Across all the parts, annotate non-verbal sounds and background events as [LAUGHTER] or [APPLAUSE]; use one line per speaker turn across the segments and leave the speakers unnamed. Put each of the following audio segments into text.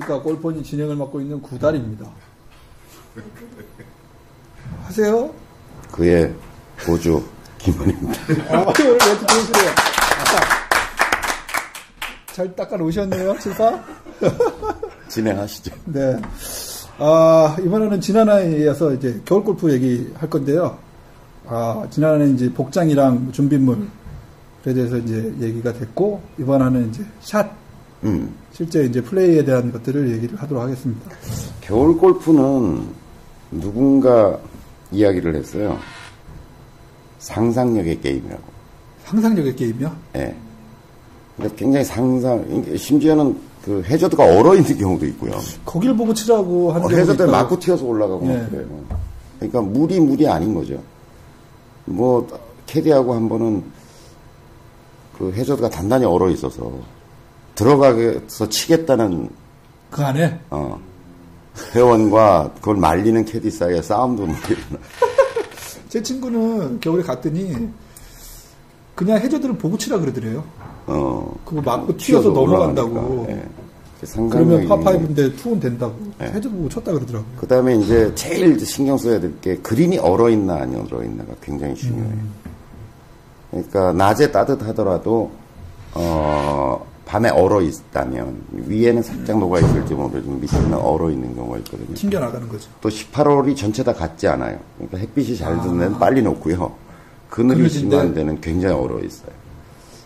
안녕하십니까. 골폰이 진행을 맡고 있는 구달입니다. 하세요?
그의 보조 김원입니다.
아, 오늘 멘트 좋으시네요. 아까 잘 닦아 놓으셨네요, 칠파?
진행하시죠.
네. 아, 이번에는 지난해에 이어서 이제 겨울 골프 얘기 할 건데요. 아, 지난해는 이제 복장이랑 준비물에 대해서 이제 얘기가 됐고, 이번에는 이제 샷,
음.
실제 이제 플레이에 대한 것들을 얘기를 하도록 하겠습니다.
겨울 골프는 누군가 이야기를 했어요. 상상력의 게임이라고.
상상력의 게임이요?
예. 그러니까 굉장히 상상, 심지어는 그 해저드가 얼어 있는 경우도 있고요.
거길 보고 치라고 하는
어, 해저드에. 맞고 튀어서 올라가고
예.
막 그래요. 그러니까 물이 물이 아닌 거죠. 뭐 캐디하고 한 번은 그 해저드가 단단히 얼어 있어서 들어가서 치겠다는
그 안에
어, 회원과 그걸 말리는 캐디 사이에 싸움도 막 일어나. [LAUGHS]
제 친구는 겨울에 갔더니 그냥 해저드를 보고 치라 그러더래요.
어,
그거 맞고 튀어서 넘어간다고.
예.
그러면 파파이브인데 투혼 된다고.
네.
해저드 보고 쳤다 그러더라고요.
그 다음에 이제 제일 신경 써야 될 게 그린이 얼어 있나 안 얼어 있나가 굉장히 중요해요. 그러니까 낮에 따뜻하더라도 어 밤에 얼어 있다면 위에는 살짝 녹아 있을지 모르지만 밑에는 얼어 있는 경우가 있거든요.
튕겨 나가는 거죠.
또 18홀이 전체 다 같지 않아요. 그러니까 햇빛이 잘 드는 데는 빨리 녹고요. 그늘이? 심한 데는 굉장히 얼어 있어요.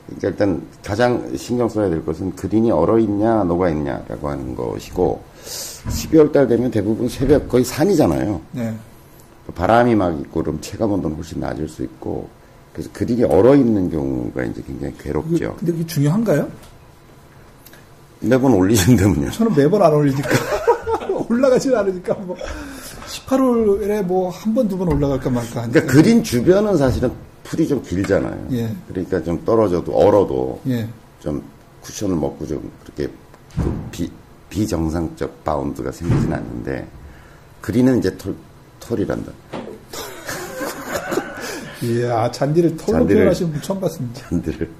그러니까 일단 가장 신경 써야 될 것은 그린이 얼어 있냐 녹아 있냐라고 하는 것이고 12월 달 되면 대부분 새벽 거의 산이잖아요.
네.
또 바람이 막 있고 그럼 체감 온도는 훨씬 낮을 수 있고 그래서 그린이 얼어 있는 경우가 이제 굉장히 괴롭죠.
근데 그게 중요한가요?
매번 올리신다면요.
저는 매번 안 올리니까. [LAUGHS] 올라가질 않으니까 뭐 18홀에 뭐 한 번 두 번 올라갈까 말까 하니까.
그러니까 그린 주변은 사실은 풀이 좀 길잖아요.
예.
그러니까 좀 떨어져도 얼어도
예.
좀 쿠션을 먹고 좀 그렇게 그 비, 비정상적 바운드가 생기진 않는데 그린은 이제 털, 털이란다. [LAUGHS]
예, 아, 잔디를 털로
잔디를-
표현하시는 분 처음 봤습니다.
잔디를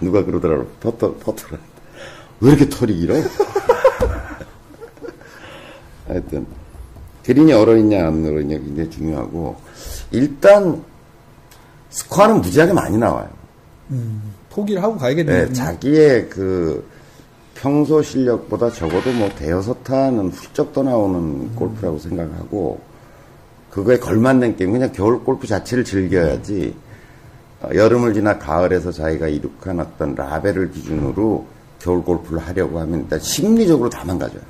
누가 그러더라고 퍼터 퍼터를 왜 이렇게 털이 길어? [LAUGHS] 하여튼 그린이 얼어 있냐 안 얼어 있냐 굉장히 중요하고 일단 스코어는 무지하게 많이 나와요.
포기를 하고 가야겠네요.
네, 자기의 그 평소 실력보다 적어도 뭐 대여섯 타는 훌쩍 떠나오는 골프라고 생각하고 그거에 걸맞는 게임 그냥 겨울 골프 자체를 즐겨야지 어, 여름을 지나 가을에서 자기가 이룩한 어떤 라벨을 기준으로 겨울 골프를 하려고 하면 일단 심리적으로 다 망가져요.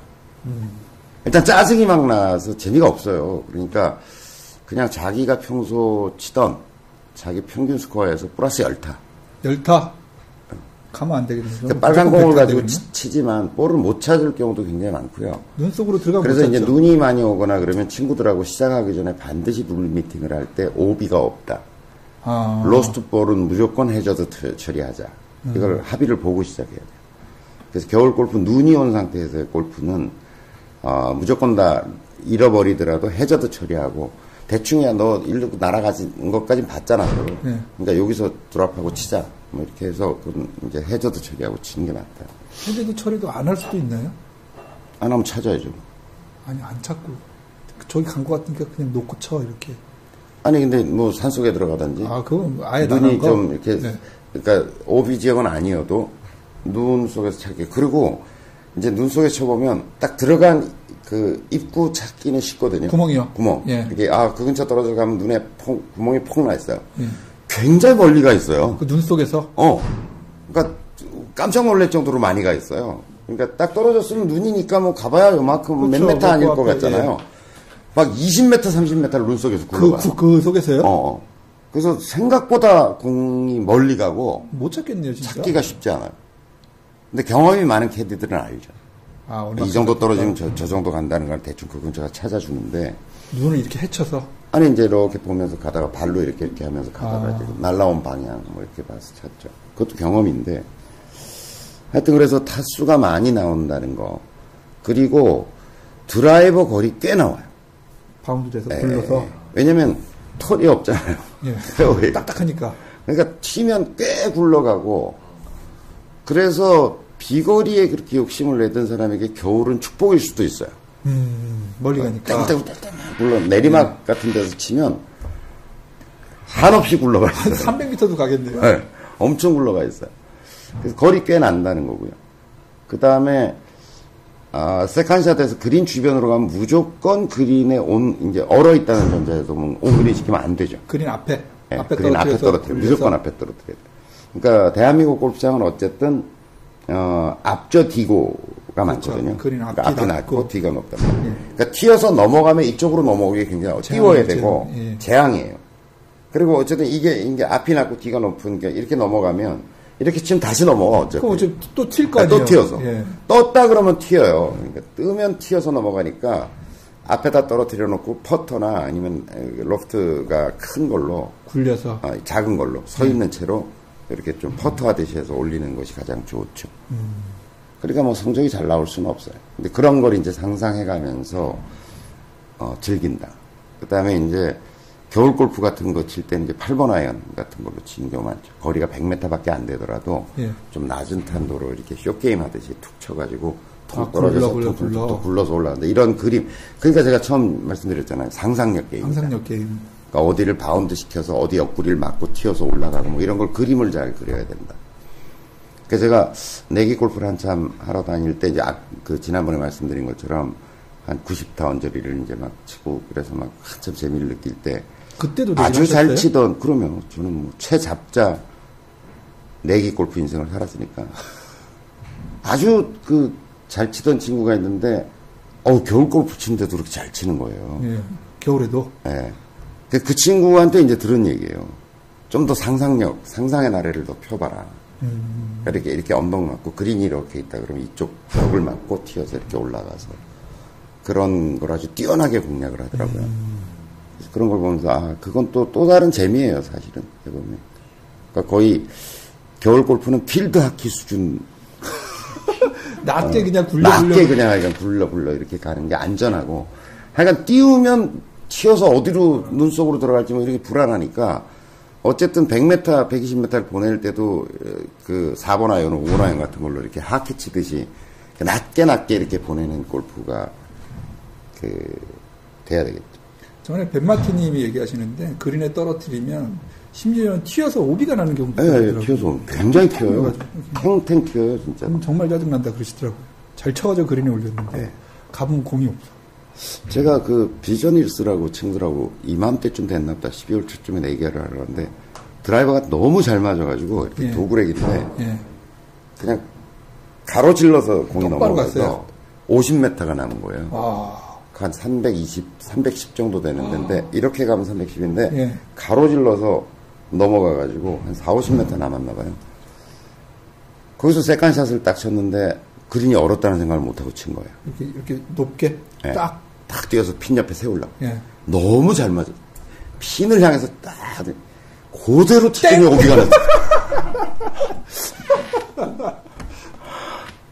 일단 짜증이 막 나서 재미가 없어요. 그러니까 그냥 자기가 평소 치던 자기 평균 스코어에서 플러스 열타
열타. 가면 안 되겠네요.
그러니까 빨간 공을 가지고. 치, 지만 볼을 못 찾을 경우도 굉장히 많고요.
눈 속으로 들어가면
그래서
못
이제
찾죠.
눈이 많이 오거나 그러면 친구들하고 시작하기 전에 반드시 룰 미팅을 할 때 오비가 없다.
아,
로스트 볼은 무조건 해저드 트- 처리하자. 이걸
음.
합의를 보고 시작해야 돼요. 그래서 겨울 골프 눈이 온 상태에서의 골프는 어, 무조건 다 잃어버리더라도 해저드 처리하고 대충이야 너 일로 날아가는 것까진 봤잖아.
네.
그러니까 여기서 드랍하고 치자. 뭐 이렇게 해서 이제 해저드 처리하고 치는 게 맞다.
해제도 처리도 안 할 수도 있나요?
안 하면 찾아야죠.
아니, 안 찾고. 저기 간 것 같으니까 그냥 놓고 쳐, 이렇게.
아니 근데 뭐 산속에 들어가든지
아, 그건 아예
눈이? 좀 이렇게
네.
그러니까 오비 지역은 아니어도 눈 속에서 찾기 그리고 이제 눈 속에 쳐보면 딱 들어간 그 입구 찾기는 쉽거든요.
구멍이요?
구멍.
예.
이게 아 그 근처 떨어져 가면 눈에 퐁, 구멍이 퐁나 있어요.
예.
굉장히 멀리 가 있어요.
그 눈 속에서.
어. 그러니까 깜짝 놀랄 정도로 많이 가 있어요. 그러니까 딱 떨어졌으면 눈이니까 뭐 가봐야 요만큼 몇
그렇죠.
메타 아닐
그
것 같잖아요. 막 20m, 30m를 눈 속에서
그,
굴러가요.
그, 그 속에서요?
어, 어. 그래서 생각보다 공이 멀리 가고
못 찾겠네요, 진짜.
찾기가 쉽지 않아요. 근데 경험이 많은 캐디들은 알죠.
아,
이 정도 떨어지면 저, 저 정도 간다는 걸 대충 그 근처가 찾아주는데
눈을 이렇게 헤쳐서.
아니 이제 이렇게 보면서 가다가 발로 이렇게 이렇게 하면서 가다가
아.
날라온 방향 뭐 이렇게 봐서 찾죠. 그것도 경험인데 하여튼 그래서 타수가 많이 나온다는 거 그리고 드라이버 거리 꽤 나와요.
바운드 돼서
예.
굴러서.
왜냐면 털이 없잖아요.
예. [LAUGHS] 딱딱하니까.
그러니까 치면 꽤 굴러가고 그래서 비거리에 그렇게 욕심을 내던 사람에게 겨울은 축복일 수도 있어요.
음, 멀리 가니까.
땡땡 땡땡 물론 내리막 같은 데서 치면 한없이 굴러가
한
있어요.
300m도 가겠네요.
네, 엄청 굴러가 있어요. 그래서 거리 꽤 난다는 거고요. 그 다음에 아, 세컨샷에서 그린 주변으로 가면 무조건 그린에 온 이제 얼어 있다는 전제에서 보면 온 그린 시키면 안 되죠.
그린 앞에.
예,
앞에
그린 앞에
떨어뜨려서
떨어뜨려
굴려서.
무조건 앞에 떨어뜨려야 돼. 그러니까 대한민국 골프장은 어쨌든 어, 앞저 뒤고가 많거든요.
그린 그렇죠. 앞,
그러니까
뒤
앞이
낮고.
낮고 뒤가 높다. 그러니까 튀어서 넘어가면 이쪽으로 넘어오기 굉장히. 띄워야 되고
예.
재앙이에요. 그리고 어쨌든 이게 이게 앞이 낮고 뒤가 높은 게 이렇게 넘어가면 이렇게 치면 다시 넘어가 어차피.
그럼 어차피 또튈 거
아,
아니에요?
또 튀어서.
예.
떴다 그러면 튀어요. 그러니까 뜨면 튀어서 넘어가니까 앞에다 떨어뜨려 놓고 퍼터나 아니면 로프트가 큰 걸로
굴려서.
아, 작은 걸로 서 있는 채로 이렇게 좀 퍼터 하듯이 해서 올리는 것이 가장 좋죠. 그러니까 뭐 성적이 잘 나올 수는 없어요. 근데 그런 걸 이제 상상해 가면서 어, 즐긴다. 그 다음에 이제 겨울 골프 같은 거 칠 때는 이제 8번 아이언 같은 걸로 치는 경우 많죠. 거리가 100m밖에 안 되더라도
예.
좀 낮은 탄도로 이렇게 short game 하듯이 툭 쳐가지고 통
아,
떨어져서
굴러, 굴러, 굴러.
또 굴러서 올라가는데 이런 그림. 그러니까 제가 처음 말씀드렸잖아요. 상상력 게임.
상상력 게임.
그러니까 어디를 바운드 시켜서 어디 옆구리를 맞고 튀어서 올라가고 뭐 이런 걸 그림을 잘 그려야 된다. 그래서 제가 내기 골프를 한참 하러 다닐 때 이제 아- 그 지난번에 말씀드린 것처럼 한 90타 언저리를 이제 막 치고 그래서 막 한참 재미를 느낄 때
그때도
아주 잘
하셨어요?
치던 그러면 저는 뭐 최잡자 내기 골프 인생을 살았으니까 아주 그 잘 치던 친구가 있는데 어 겨울 골프 치는데도 그렇게 잘 치는 거예요.
예. 겨울에도.
예. 그, 그 친구한테 이제 들은 얘기예요. 좀 더 상상력, 상상의 나래를 더 펴봐라.
음.
이렇게, 이렇게 언덕 맞고 그린이 이렇게 있다 그러면 이쪽 벽을 맞고 튀어서 이렇게 올라가서 그런 걸 아주 뛰어나게 공략을 하더라고요.
음.
그런 걸 보면서 아, 그건 또, 또 다른 재미예요, 사실은. 해보면. 그러니까 거의 겨울 골프는 필드 하키 수준 [LAUGHS]
낮게 그냥 굴려
낮게
굴려.
그냥 하여간 굴러 굴러 이렇게 가는 게 안전하고 하여간 띄우면 튀어서 어디로 눈 속으로 들어갈지 뭐 이렇게 불안하니까 어쨌든 100m, 120m를 보낼 때도 어, 그 4번 아이언, 5번 아이언 같은 걸로 이렇게 하키 치듯이 낮게 낮게 이렇게 보내는 골프가 그 돼야 되겠죠.
전에 벤마키님이 얘기하시는데 그린에 떨어뜨리면 심지어는 튀어서 오비가 나는 경우도
예, 예,
있더라고요.
튀어서 굉장히 튀어요.
튀어가지고.
탱탱 튀어요, 진짜.
음, 정말 짜증난다 그러시더라고요. 잘 쳐가지고 그린에 올렸는데
네.
가보면 공이 없어.
제가 그 비전힐스라고 친구들하고 이맘때쯤 됐나 보다 12월 초쯤에 얘기를 하려는데 드라이버가 너무 잘 맞아가지고 이렇게
예.
도구렉인데
예.
그냥 가로질러서 공이 넘어가서
갔어요.
50m가 남은 거예요.
아,
한 320, 310 정도 되는 데인데 이렇게 가면 310인데
예.
가로질러서 넘어가가지고 한 4, 50m 남았나 봐요. 거기서 세컨샷을 딱 쳤는데 그린이 얼었다는 생각을 못하고 친 거예요.
이렇게, 이렇게 높게
예.
딱,
딱 뛰어서 핀 옆에 세우려고.
예.
너무 잘 맞아. 핀을 향해서 딱 그대로 쳤더니 오기가 [LAUGHS] 났어.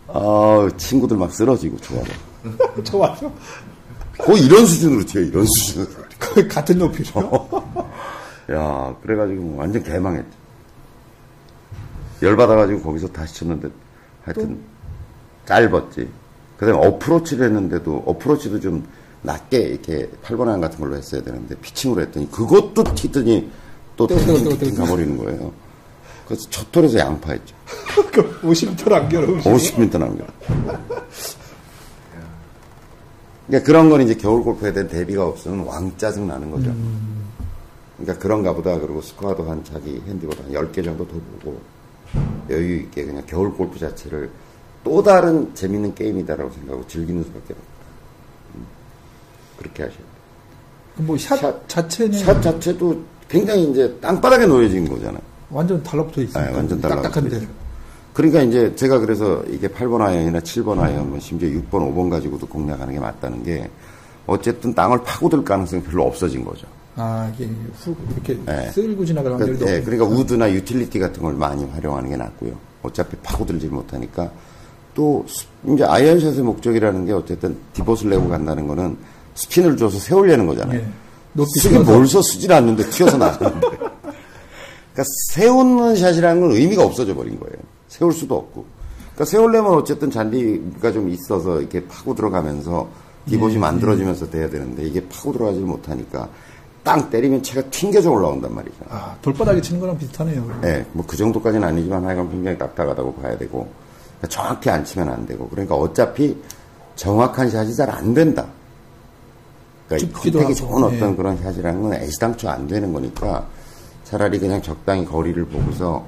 아 친구들 막 쓰러지고 좋아서. [LAUGHS]
좋아서.
거의 이런 수준으로 튀어, 이런 수준으로.
거의 같은 높이로.
야, 그래가지고 뭐 완전 개망했죠. 열받아가지고 거기서 다시 쳤는데 하여튼 짧았지. 그 다음에 어프로치를 했는데도 어프로치도 좀 낮게 이렇게 8번 안 같은 걸로 했어야 되는데 피칭으로 했더니 그것도 튀더니 또
또.
가버리는 거예요. 그래서 첫 톨에서 양파했죠.
그 50m 남겨놓으시고.
50m 남겨. 그러니까 그런 건 이제 겨울 골프에 대한 대비가 없으면 왕짜증 나는 거죠. 그러니까 그런가 보다. 그리고 스코어도 한 자기 핸디보다 한 10개 정도 더 보고 여유 있게 그냥 겨울 골프 자체를 또 다른 재밌는 게임이다라고 생각하고 즐기는 수밖에 없다. 음. 그렇게 하셔야 돼요.
뭐샷
샷-
자체는
샷 자체도 굉장히 이제 땅바닥에 놓여진 거잖아요.
완전 달라붙어 있으니까.
네, 완전 달라붙어. 있죠. 그러니까 이제 제가 그래서 이게 8번 아이언이나 7번 아이언, 뭐 심지어 6번, 5번 가지고도 공략하는 게 맞다는 게 어쨌든 땅을 파고들 가능성이 별로 없어진 거죠.
아, 이게 후, 이렇게
네.
쓸고 지나갈 확률이
그러니까, 예,
높으니까.
그러니까 우드나 유틸리티 같은 걸 많이 활용하는 게 낫고요. 어차피 파고들지 못하니까 또 스- 이제 아이언샷의 목적이라는 게 어쨌든 divot을 내고 간다는 거는 스핀을 줘서 세우려는 거잖아요.
예.
쓰기
튀어서.
몰서 쓰질 않는데 튀어서 나가는데. 그러니까 세우는 샷이라는 건 의미가 없어져 버린 거예요. 세울 수도 없고. 그러니까 세울려면 어쨌든 잔디가 좀 있어서 이렇게 파고 들어가면서 기본이
예,
만들어지면서 돼야 되는데 이게 파고 들어가지 못하니까 땅 때리면 채가 튕겨져 올라온단 말이죠.
아, 돌바닥에 치는 거랑 비슷하네요. 그럼.
예, 뭐그 정도까지는 아니지만 하여간 굉장히 딱딱하다고 봐야 되고 그러니까 정확히 안 치면 안 되고 그러니까 어차피 정확한 샷이 잘 안 된다. 그러니까 contact이 좋은 어떤
예.
그런 샷이라는 건 애시당초 안 되는 거니까 차라리 그냥 적당히 거리를 보고서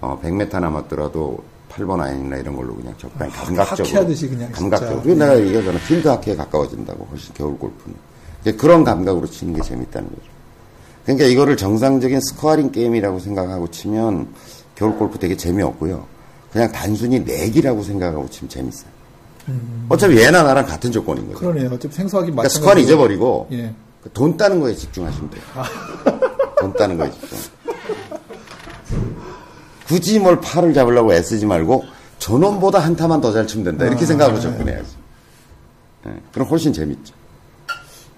어, 100m 남았더라도 8번 아이언이나 이런 걸로 그냥 적당히 감각적으로
하듯이 그냥
감각적으로
진짜.
내가 얘기하잖아 필드 하키에 가까워진다고 훨씬 겨울 골프는 그런 감각으로 치는 게 재밌다는 거죠. 그러니까 이거를 정상적인 scoring 게임이라고 생각하고 치면 겨울 골프 되게 재미없고요. 그냥 단순히 내기라고 생각하고 치면 재밌어요. 어차피 얘나 나랑 같은 조건인 거죠.
그러네요. 어차피 생소하게
그러니까. 스코어는 잊어버리고
예.
그돈 따는 거에 집중하시면 돼요. [LAUGHS] 돈 따는 거에 집중. 굳이 뭘 팔을 잡으려고 애쓰지 말고 저놈보다 한 타만 더 잘 치면 된다. 이렇게 생각하고 접근해야지. 예, 그럼 훨씬 재밌죠.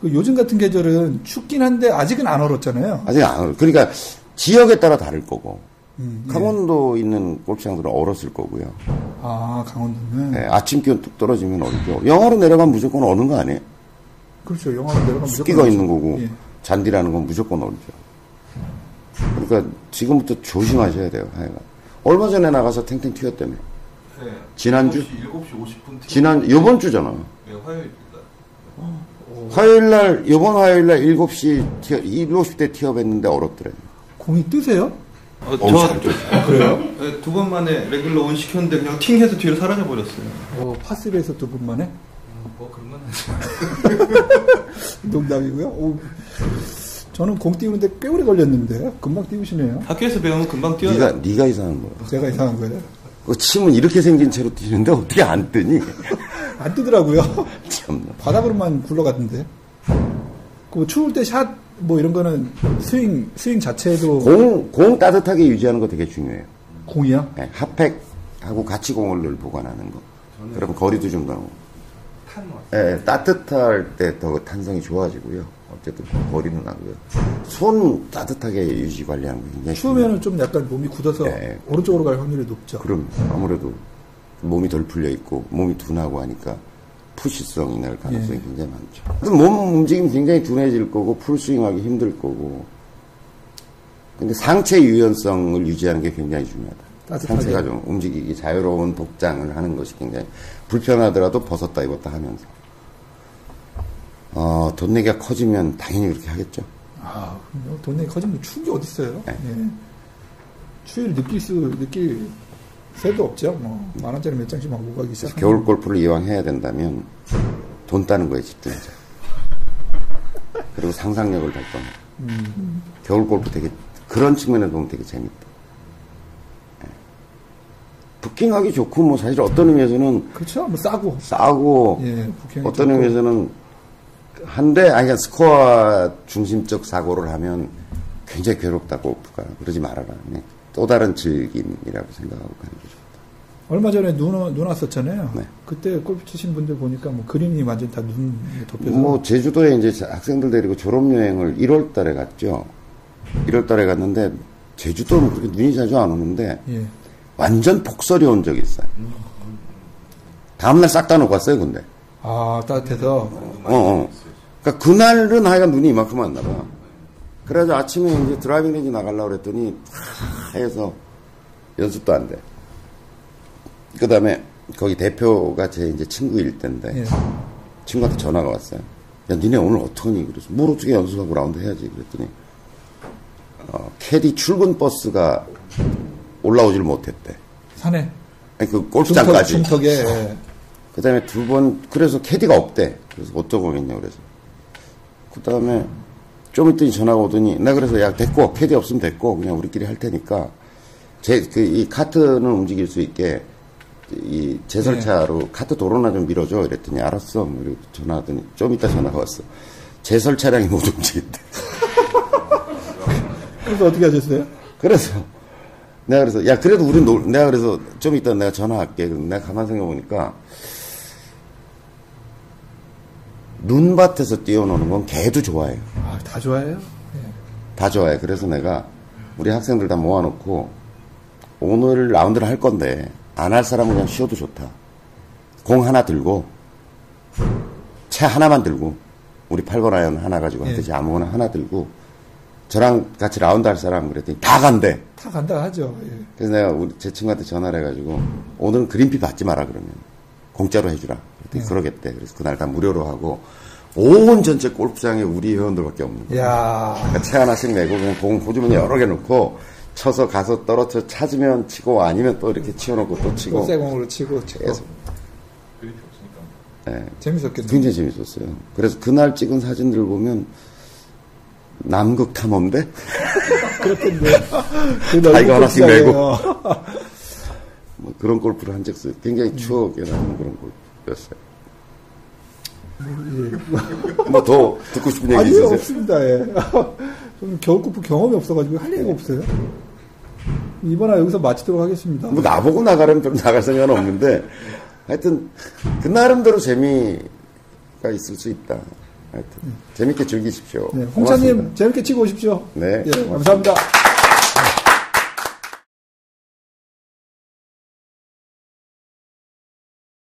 그 요즘 같은 계절은 춥긴 한데 아직은 안 얼었잖아요.
아직 안, 얼- 그러니까 지역에 따라 다를 거고.
음, 예.
강원도 있는 골프장들은 얼었을 거고요.
아, 강원도는.
예, 아침 기온 뚝 떨어지면 얼죠. 영하로 내려가면 무조건 어는 거 아니에요?
그렇죠. 영하로 내려가면
습기가 있는 거고
예.
잔디라는 건 무조건 얼죠. 그러니까 지금부터 조심하셔야 돼요. 하여간. 얼마 전에 나가서 탱탱 튀었다며.
네.
지난주?
7시, 7시 50분
지난 요번 주잖아.
네, 화요일입니다.
화요일 날 요번 화요일 날 7시 티어 7시 때 티업했는데 얼었더래.
공이 뜨세요?
어,
어우, 저잘 떴어.
그래요?
네, 두번 만에 레귤러 온 시켰는데 그냥 팅해서 뒤로 사라져 버렸어요.
어, 파스리에서 두 분 만에?
뭐 그런 건 아니죠. [LAUGHS]
농담이고요. 오, 저는 공 띄우는데 꽤 오래 걸렸는데 금방 띄우시네요.
학교에서 배우면 금방 뛰어요.
네가 네가 이상한 거야.
제가 이상한 거예요.
그 침은 이렇게 생긴 채로 뛰는데 어떻게 안 뜨니?
안 뜨더라고요. [LAUGHS]
참나.
바닥으로만 굴러갔는데. 그 추울 때 샷 뭐 이런 거는 스윙 스윙 자체도
공, 공 따뜻하게 유지하는 거 되게 중요해요.
공이야.
예, 핫팩하고 같이 공을 늘 보관하는 거. 그러면 거리도 좀 나오고.
탄 왔어요.
예, 따뜻할 때 더 탄성이 좋아지고요. 어쨌든 거리는 나고요. 손 따뜻하게 유지 관리하는 거 굉장히
추우면은 좀 약간 몸이 굳어서
네.
오른쪽으로 갈 확률이 높죠.
그럼 아무래도 몸이 덜 풀려 있고 몸이 둔하고 하니까 푸시성이 날 가능성이
예.
굉장히 많죠. 몸 움직임 굉장히 둔해질 거고 풀스윙하기 힘들 거고. 근데 상체 유연성을 유지하는 게 굉장히 중요하다.
따뜻하게.
상체가 좀 움직이기 자유로운 복장을 하는 것이 굉장히 불편하더라도 벗었다 입었다 하면서. 어, 돈 내기가 커지면 당연히 그렇게 하겠죠.
아, 그럼요. 돈이 커지면 추운 게 어딨어요.
네.
예. 추위를 느낄 수, 느낄 새도 없죠. 뭐, 만 원짜리 몇 장씩 막 오가기 시작.
겨울 골프를 이왕 해야 된다면 돈 따는 거에 집중하자. 그리고 상상력을 발동. 겨울 골프 되게 그런 측면에서 보면 되게 재밌다. 예. 부킹하기 좋고 뭐 사실 어떤 의미에서는
그렇죠. 뭐 싸고.
싸고
예,
어떤
좋고.
의미에서는 한데 아니 그러니까 스코어 중심적 사고를 하면 굉장히 괴롭다 골프가 그러지 말아라. 그냥 또 다른 즐김이라고 생각하고 가는 게 좋다.
얼마 전에 눈, 와- 눈 왔었잖아요.
네.
그때 골프 치신 분들 보니까 뭐 그림이 완전 다 눈 덮여서.
뭐 제주도에 이제 학생들 데리고 졸업 여행을 1월 달에 갔죠. 1월 달에 갔는데 제주도는 그렇게 눈이 자주 안 오는데
예.
완전 폭설이 온 적이 있어요. 다음날 싹 다 놓고 왔어요, 근데.
아, 따뜻해서.
어, 어. 그러니까 그날은 하여간 눈이 이만큼 왔나 봐. 그래서 아침에 이제 driving range 나가려고 그랬더니 하얘서 연습도 안 돼. 그 다음에 거기 대표가 제 이제 친구일 때인데
예.
친구한테 전화가 왔어요. 야, 니네 오늘 어떡하니? 그래서 뭘 어떻게 연습하고 라운드 해야지. 그랬더니, 어, 캐디 출근 버스가 올라오질 못했대.
산에.
아니, 그 골프장까지.
중턱, 에 예.
그 다음에 두 번, 그래서 캐디가 없대. 그래서 어쩌고겠냐, 그래서. 그 다음에 좀 있더니 전화가 오더니, 나 그래서 야, 됐고, 캐디 없으면 됐고, 그냥 우리끼리 할 테니까, 제, 그, 이 카트는 움직일 수 있게, 이 제설차로 카트 도로나 좀 밀어줘. 이랬더니, 알았어. 그리고 전화하더니, 좀 이따 전화가 왔어. 제설 차량이 못 움직인대. [LAUGHS]
그래서 어떻게 하셨어요?
그래서 내가 그래서 야 그래도 우린 놀 내가 그래서 좀 이따 내가 전화할게. 내가 가만 생각해 보니까 눈밭에서 뛰어노는 건 개도 좋아해요.
아, 다 좋아해요?
다 좋아해. 그래서 내가 우리 학생들 다 모아놓고 오늘 라운드를 할 건데 안 할 사람은 그냥 쉬어도 좋다. 공 하나 들고 채 하나만 들고 우리 8번 아이언 하나 가지고
예.
하듯이 아무거나 하나 들고 저랑 같이 라운드 할 사람 그랬더니 다 간대.
다 간다 하죠. 예.
그래서 내가 우리 제 친구한테 전화를 해가지고 오늘은 그린피 받지 마라 그러면 공짜로 해주라. 그랬더니 그러겠대. 그래서 그날 다 무료로 하고 온 전체 골프장에 우리 회원들밖에 없는 거야.
야
그러니까 채 하나씩 내고 그냥 공 호주머니 여러 개 넣고 쳐서 가서 떨어져 찾으면 치고 아니면 또 이렇게 치워놓고 또 치고
쇠공으로 치고 치고
계속. 예,
재밌었겠네요.
굉장히 재밌었어요. 그래서 그날 찍은 사진들 보면 남극 탐험대
그렇던데. [LAUGHS]
아, 이거 하나씩 내고.
골프장이에요. [LAUGHS]
뭐 그런 골프를 한적 있어요. 굉장히 추억에 남는 그런 골프 였어요. 뭐더 듣고 싶은 얘기
아니요,
있으세요?
없습니다. 예. 저는 겨울 골프 경험이 없어가지고 할 얘기가 없어요. 이번에 여기서 마치도록 하겠습니다.
뭐 나보고 나가려면 별 나갈 생각은 없는데 하여튼 그 나름대로 재미가 있을 수 있다. 하여튼 재밌게 즐기십시오.
네, 홍차님
고맙습니다.
재밌게 치고 오십시오.
네,
예. 감사합니다.